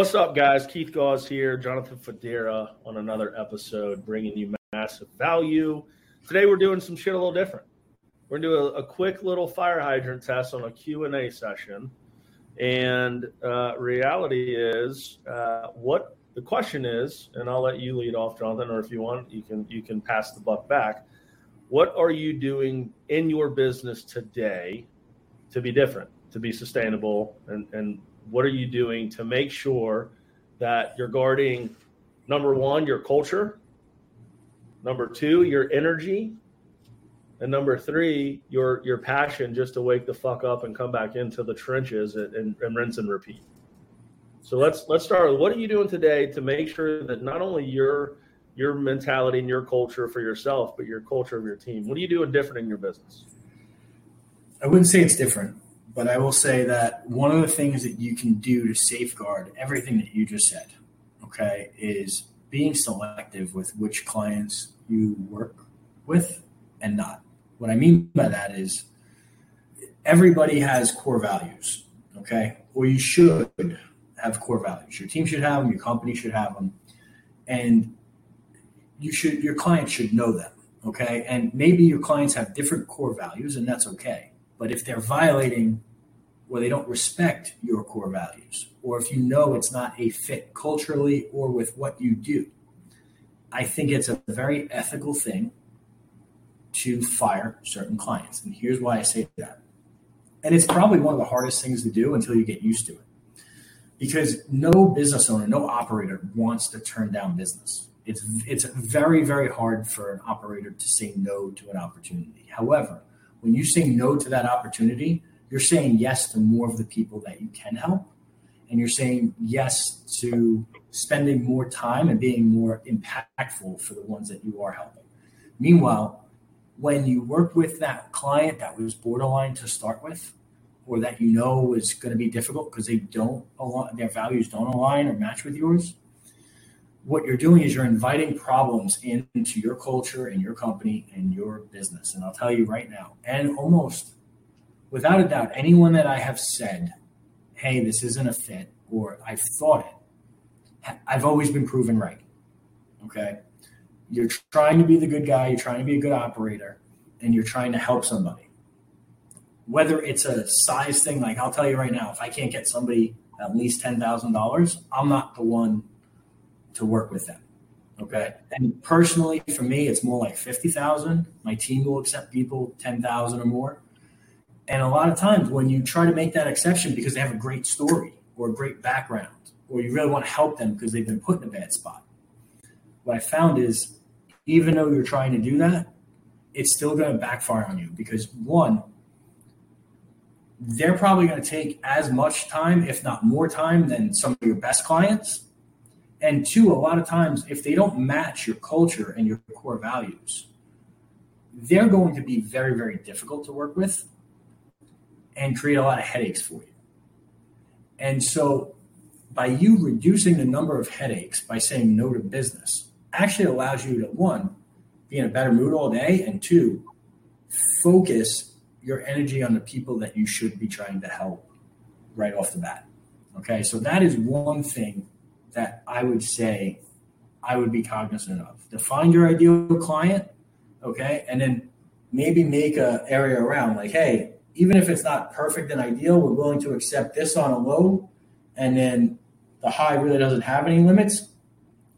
What's up, guys? Keith Gauze here, Jonathan Fodera on another episode, bringing you massive value. Today, we're doing some shit a little different. We're to do a, a quick little fire hydrant test on a Q&A session. And uh, reality is, uh, what the question is, and I'll let you lead off, Jonathan, or if you want, you can you can pass the buck back. What are you doing in your business today to be different, to be sustainable, and, and what are you doing to make sure that you're guarding number one, your culture, number two, your energy, and number three, your your passion just to wake the fuck up and come back into the trenches and, and, and rinse and repeat. So let's let's start with what are you doing today to make sure that not only your your mentality and your culture for yourself, but your culture of your team. What are you doing different in your business? I wouldn't say it's different but I will say that one of the things that you can do to safeguard everything that you just said, okay, is being selective with which clients you work with and not. What I mean by that is everybody has core values, okay, or you should have core values. Your team should have them, your company should have them, and you should your clients should know them, okay. And maybe your clients have different core values, and that's okay but if they're violating or they don't respect your core values, or if you know it's not a fit culturally or with what you do, I think it's a very ethical thing to fire certain clients. And here's why I say that. And it's probably one of the hardest things to do until you get used to it. Because no business owner, no operator wants to turn down business. It's it's very very hard for an operator to say no to an opportunity. However, when you say no to that opportunity, you're saying yes to more of the people that you can help. And you're saying yes to spending more time and being more impactful for the ones that you are helping. Meanwhile, when you work with that client that was borderline to start with, or that you know is going to be difficult because they don't align, their values don't align or match with yours, what you're doing is you're inviting problems into your culture and your company and your business. And I'll tell you right now, and almost without a doubt, anyone that I have said, hey, this isn't a fit, or I've thought it, I've always been proven right. Okay. You're trying to be the good guy, you're trying to be a good operator, and you're trying to help somebody. Whether it's a size thing, like I'll tell you right now, if I can't get somebody at least $10,000, I'm not the one to work with them. Okay. And personally, for me, it's more like 50,000. My team will accept people 10,000 or more. And a lot of times when you try to make that exception because they have a great story or a great background, or you really want to help them because they've been put in a bad spot, what I found is even though you're trying to do that, it's still going to backfire on you because one, they're probably going to take as much time, if not more time, than some of your best clients and two, a lot of times, if they don't match your culture and your core values, they're going to be very, very difficult to work with and create a lot of headaches for you. And so, by you reducing the number of headaches by saying no to business, actually allows you to one, be in a better mood all day, and two, focus your energy on the people that you should be trying to help right off the bat. Okay, so that is one thing that I would say I would be cognizant of. Define your ideal client, okay, and then maybe make a area around like, hey, even if it's not perfect and ideal, we're willing to accept this on a low, and then the high really doesn't have any limits.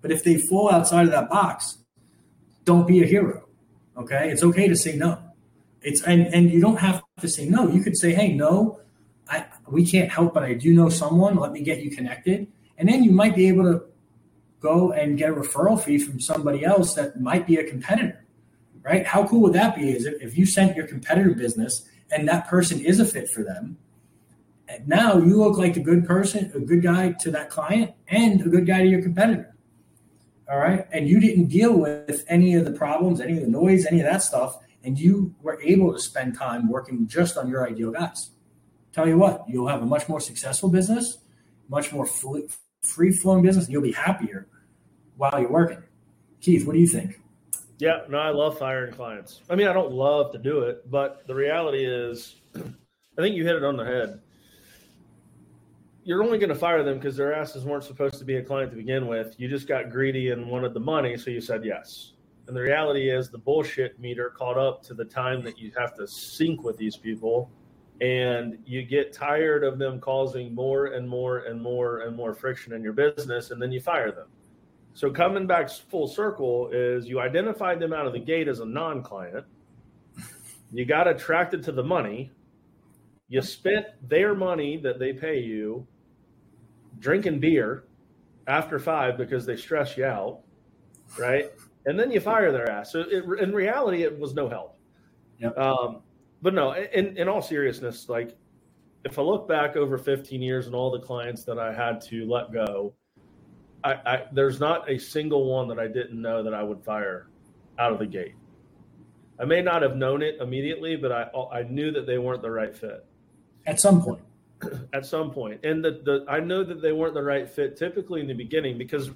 But if they fall outside of that box, don't be a hero. Okay, it's okay to say no. It's and and you don't have to say no. You could say, hey, no, I we can't help, but I do know someone. Let me get you connected and then you might be able to go and get a referral fee from somebody else that might be a competitor, right? How cool would that be? Is if you sent your competitor business and that person is a fit for them, and now you look like a good person, a good guy to that client, and a good guy to your competitor. All right. And you didn't deal with any of the problems, any of the noise, any of that stuff. And you were able to spend time working just on your ideal guys. Tell you what, you'll have a much more successful business, much more free flowing business, and you'll be happier while you're working. Keith, what do you think? Yeah, no, I love firing clients. I mean, I don't love to do it, but the reality is, I think you hit it on the head. you're only going to fire them because their asses weren't supposed to be a client to begin with. You just got greedy and wanted the money, so you said yes. And the reality is, the bullshit meter caught up to the time that you have to sync with these people, and you get tired of them causing more and more and more and more friction in your business, and then you fire them. So coming back full circle is you identified them out of the gate as a non-client. You got attracted to the money. You spent their money that they pay you drinking beer after five because they stress you out, right? And then you fire their ass. So it, in reality, it was no help. Yep. Um, but no, in, in all seriousness, like if I look back over 15 years and all the clients that I had to let go, I, I, there's not a single one that I didn't know that I would fire out of the gate. I may not have known it immediately, but I I knew that they weren't the right fit at some point. At some point, and the, the I know that they weren't the right fit typically in the beginning because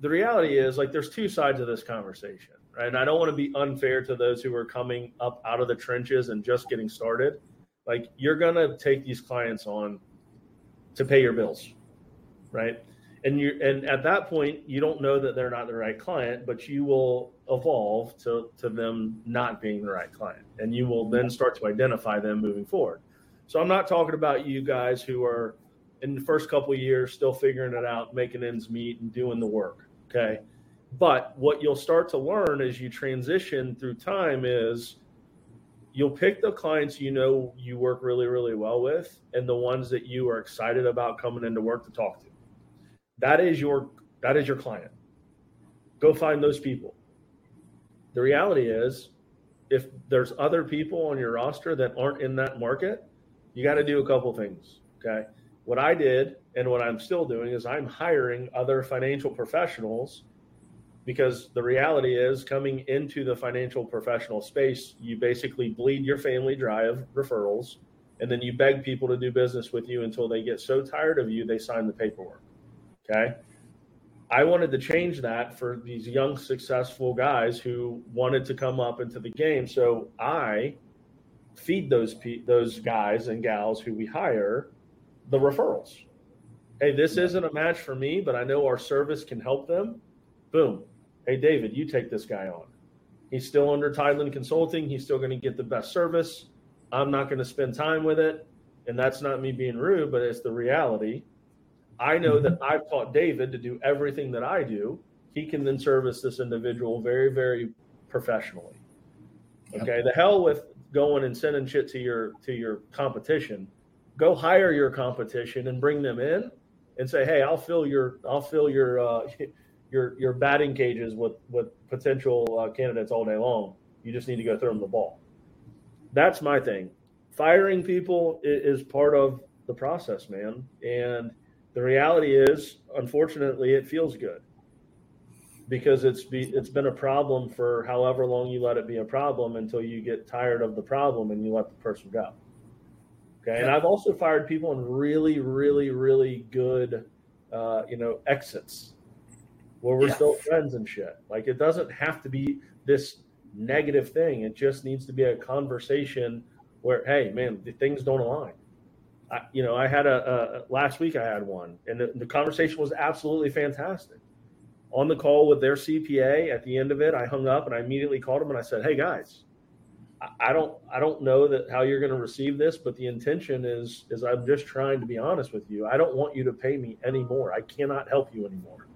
the reality is like there's two sides of this conversation, right? And I don't want to be unfair to those who are coming up out of the trenches and just getting started. Like you're gonna take these clients on to pay your bills, right? and you and at that point you don't know that they're not the right client but you will evolve to to them not being the right client and you will then start to identify them moving forward so i'm not talking about you guys who are in the first couple years still figuring it out making ends meet and doing the work okay but what you'll start to learn as you transition through time is you'll pick the clients you know you work really really well with and the ones that you are excited about coming into work to talk to that is your that is your client. Go find those people. The reality is if there's other people on your roster that aren't in that market, you got to do a couple things, okay? What I did and what I'm still doing is I'm hiring other financial professionals because the reality is coming into the financial professional space, you basically bleed your family dry of referrals and then you beg people to do business with you until they get so tired of you they sign the paperwork. Okay. I wanted to change that for these young, successful guys who wanted to come up into the game. So I feed those those guys and gals who we hire the referrals. Hey, this isn't a match for me, but I know our service can help them. Boom. Hey, David, you take this guy on. He's still under Tideland Consulting. He's still going to get the best service. I'm not going to spend time with it. And that's not me being rude, but it's the reality. I know that mm-hmm. I've taught David to do everything that I do. He can then service this individual very, very professionally. Okay. Yep. The hell with going and sending shit to your to your competition. Go hire your competition and bring them in and say, hey, I'll fill your I'll fill your uh, your your batting cages with with potential uh, candidates all day long. You just need to go throw them the ball. That's my thing. Firing people is, is part of the process, man. And the reality is, unfortunately, it feels good because it's be, it's been a problem for however long you let it be a problem until you get tired of the problem and you let the person go. Okay, and I've also fired people in really, really, really good, uh, you know, exits where we're yeah. still friends and shit. Like it doesn't have to be this negative thing. It just needs to be a conversation where, hey, man, the things don't align. I, you know, I had a, a, last week. I had one, and the, the conversation was absolutely fantastic. On the call with their CPA, at the end of it, I hung up and I immediately called them and I said, "Hey guys, I, I don't, I don't know that how you're going to receive this, but the intention is, is I'm just trying to be honest with you. I don't want you to pay me anymore. I cannot help you anymore."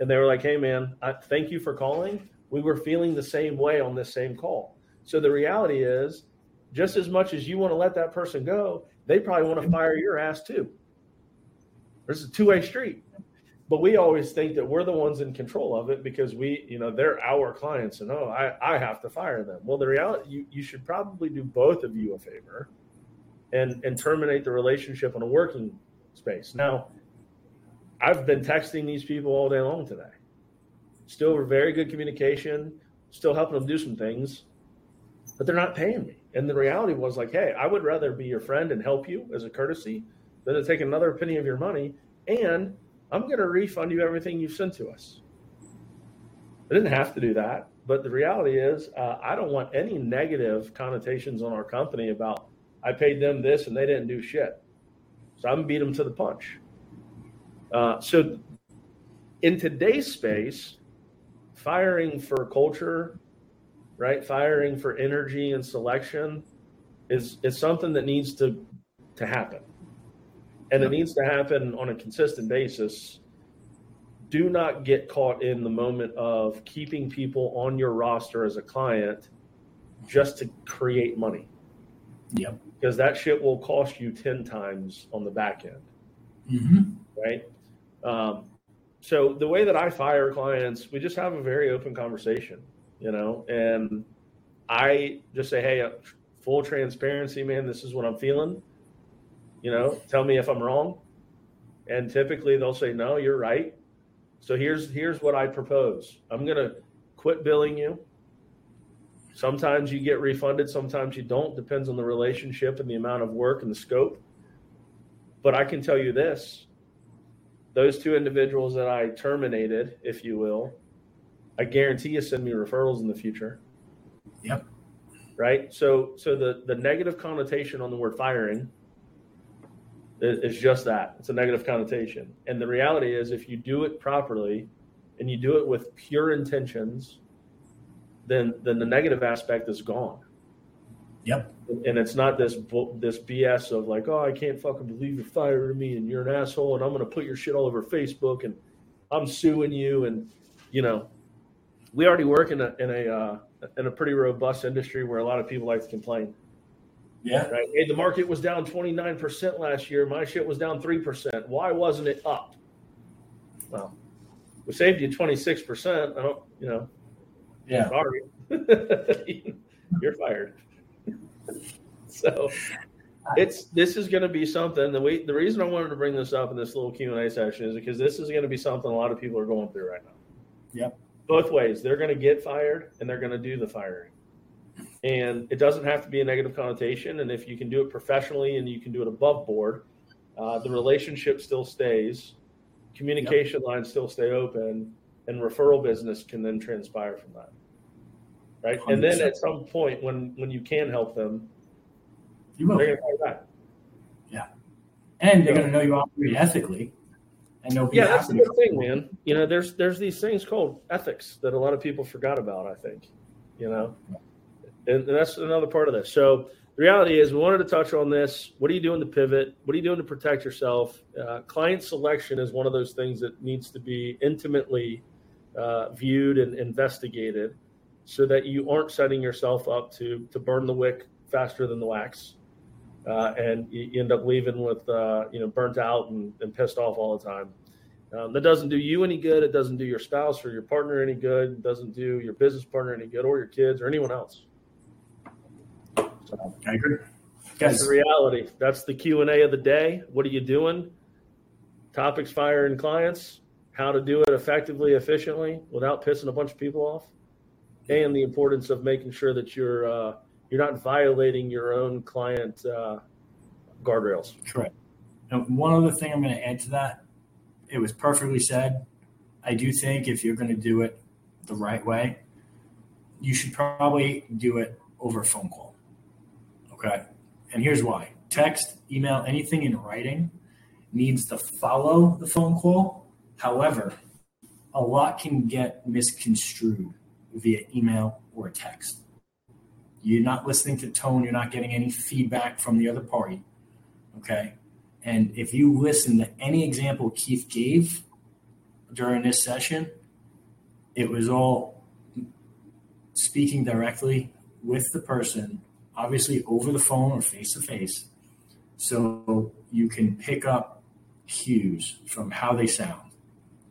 And they were like, "Hey man, I, thank you for calling. We were feeling the same way on this same call. So the reality is." just as much as you want to let that person go, they probably want to fire your ass too. There's a two way street. But we always think that we're the ones in control of it because we, you know, they're our clients and oh, I, I have to fire them. Well, the reality you, you should probably do both of you a favor and and terminate the relationship in a working space. Now, I've been texting these people all day long today. Still very good communication, still helping them do some things, but they're not paying me. And the reality was like, hey, I would rather be your friend and help you as a courtesy than to take another penny of your money. And I'm going to refund you everything you've sent to us. I didn't have to do that. But the reality is, uh, I don't want any negative connotations on our company about I paid them this and they didn't do shit. So I'm beat them to the punch. Uh, so in today's space, firing for culture, right? Firing for energy and selection is is something that needs to to happen. And it needs to happen on a consistent basis. Do not get caught in the moment of keeping people on your roster as a client just to create money. Yep. Because that shit will cost you 10 times on the back end. Mm-hmm. Right. Um, so the way that I fire clients, we just have a very open conversation, you know, and I just say, Hey, uh, full transparency, man, this is what I'm feeling. You know, tell me if I'm wrong. And typically they'll say, no, you're right. So here's, here's what I propose. I'm to quit billing you. Sometimes you get refunded, sometimes you don't. Depends on the relationship and the amount of work and the scope. But I can tell you this those two individuals that I terminated, if you will, I guarantee you send me referrals in the future. Yep. Right. So so the the negative connotation on the word firing is, is just that. It's a negative connotation. And the reality is if you do it properly and you do it with pure intentions, then then the negative aspect is gone. Yep. And it's not this this BS of like, oh, I can't fucking believe you're firing me and you're an asshole and I'm gonna put your shit all over Facebook and I'm suing you and you know, we already work in a in a uh, in a pretty robust industry where a lot of people like to complain. Yeah. Right. Hey, the market was down 29% last year. My shit was down 3%. Why wasn't it up? Well, we saved you 26%. I don't, you know, yeah. Sorry. You're fired. so it's this is going to be something the way the reason I wanted to bring this up in this little Q and A session is because this is going to be something a lot of people are going through right now. Yep. Both ways, they're going to get fired and they're going to do the firing, and it doesn't have to be a negative connotation. And if you can do it professionally and you can do it above board, uh, the relationship still stays, communication yep. lines still stay open, and referral business can then transpire from that right? 100%. and then at some point when when you can help them you will. they're going to back. Yeah. And they're going to know you operate ethically and they'll be yeah that's the good thing man. You know there's there's these things called ethics that a lot of people forgot about i think you know? And, and that's another part of this so the reality is we wanted to touch on this. What are you doing to pivot? What are you doing to protect yourself? Uh, client selection is one of those things that needs to be intimately uh, viewed and investigated so that you aren't setting yourself up to to burn the wick faster than the wax uh, and you, end up leaving with uh, you know burnt out and, and, pissed off all the time um, that doesn't do you any good it doesn't do your spouse or your partner any good it doesn't do your business partner any good or your kids or anyone else so, I agree. That's the reality. That's the Q and A of the day. What are you doing? Topics firing clients how to do it effectively, efficiently, without pissing a bunch of people off, and the importance of making sure that you're uh, you're not violating your own client uh, guardrails. Correct. And one other thing I'm going to add to that, it was perfectly said. I do think if you're going to do it the right way, you should probably do it over a phone call. Okay. And here's why text, email, anything in writing needs to follow the phone call However, a lot can get misconstrued via email or text. You're not listening to tone, you're not getting any feedback from the other party. Okay. And if you listen to any example Keith gave during this session, it was all speaking directly with the person, obviously over the phone or face to face. So you can pick up cues from how they sound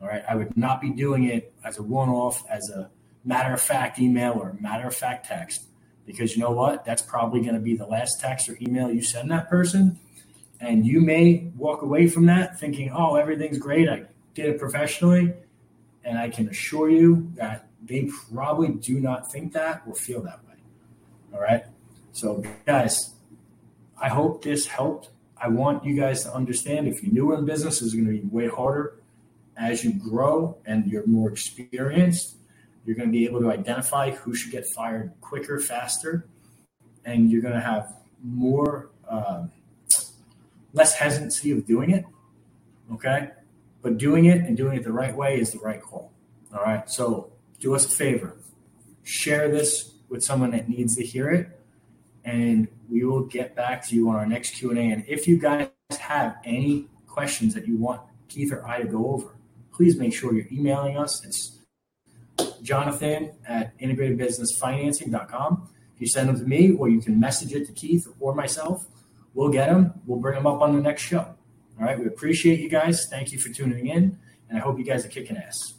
all right. I would not be doing it as a one off, as a matter of fact email or matter of fact text, because you know what? That's probably going to be the last text or email you send that person. And you may walk away from that thinking, oh, everything's great. I did it professionally. And I can assure you that they probably do not think that or feel that way. All right. So, guys, I hope this helped. I want you guys to understand if you're new in business, it's going to be way harder as you grow and you're more experienced, you're going to be able to identify who should get fired quicker, faster, and you're going to have more uh, less hesitancy of doing it. Okay. But doing it and doing it the right way is the right call. All right. So do us a favor. Share this with someone that needs to hear it. And we will get back to you on our next Q&A. And if you guys have any questions that you want Keith or I to go over, please make sure you're emailing us. It's jonathan at integratedbusinessfinancing.com. If you send them to me or you can message it to Keith or myself, we'll get them. We'll bring them up on the next show. All right. We appreciate you guys. Thank you for tuning in. And I hope you guys are kicking ass.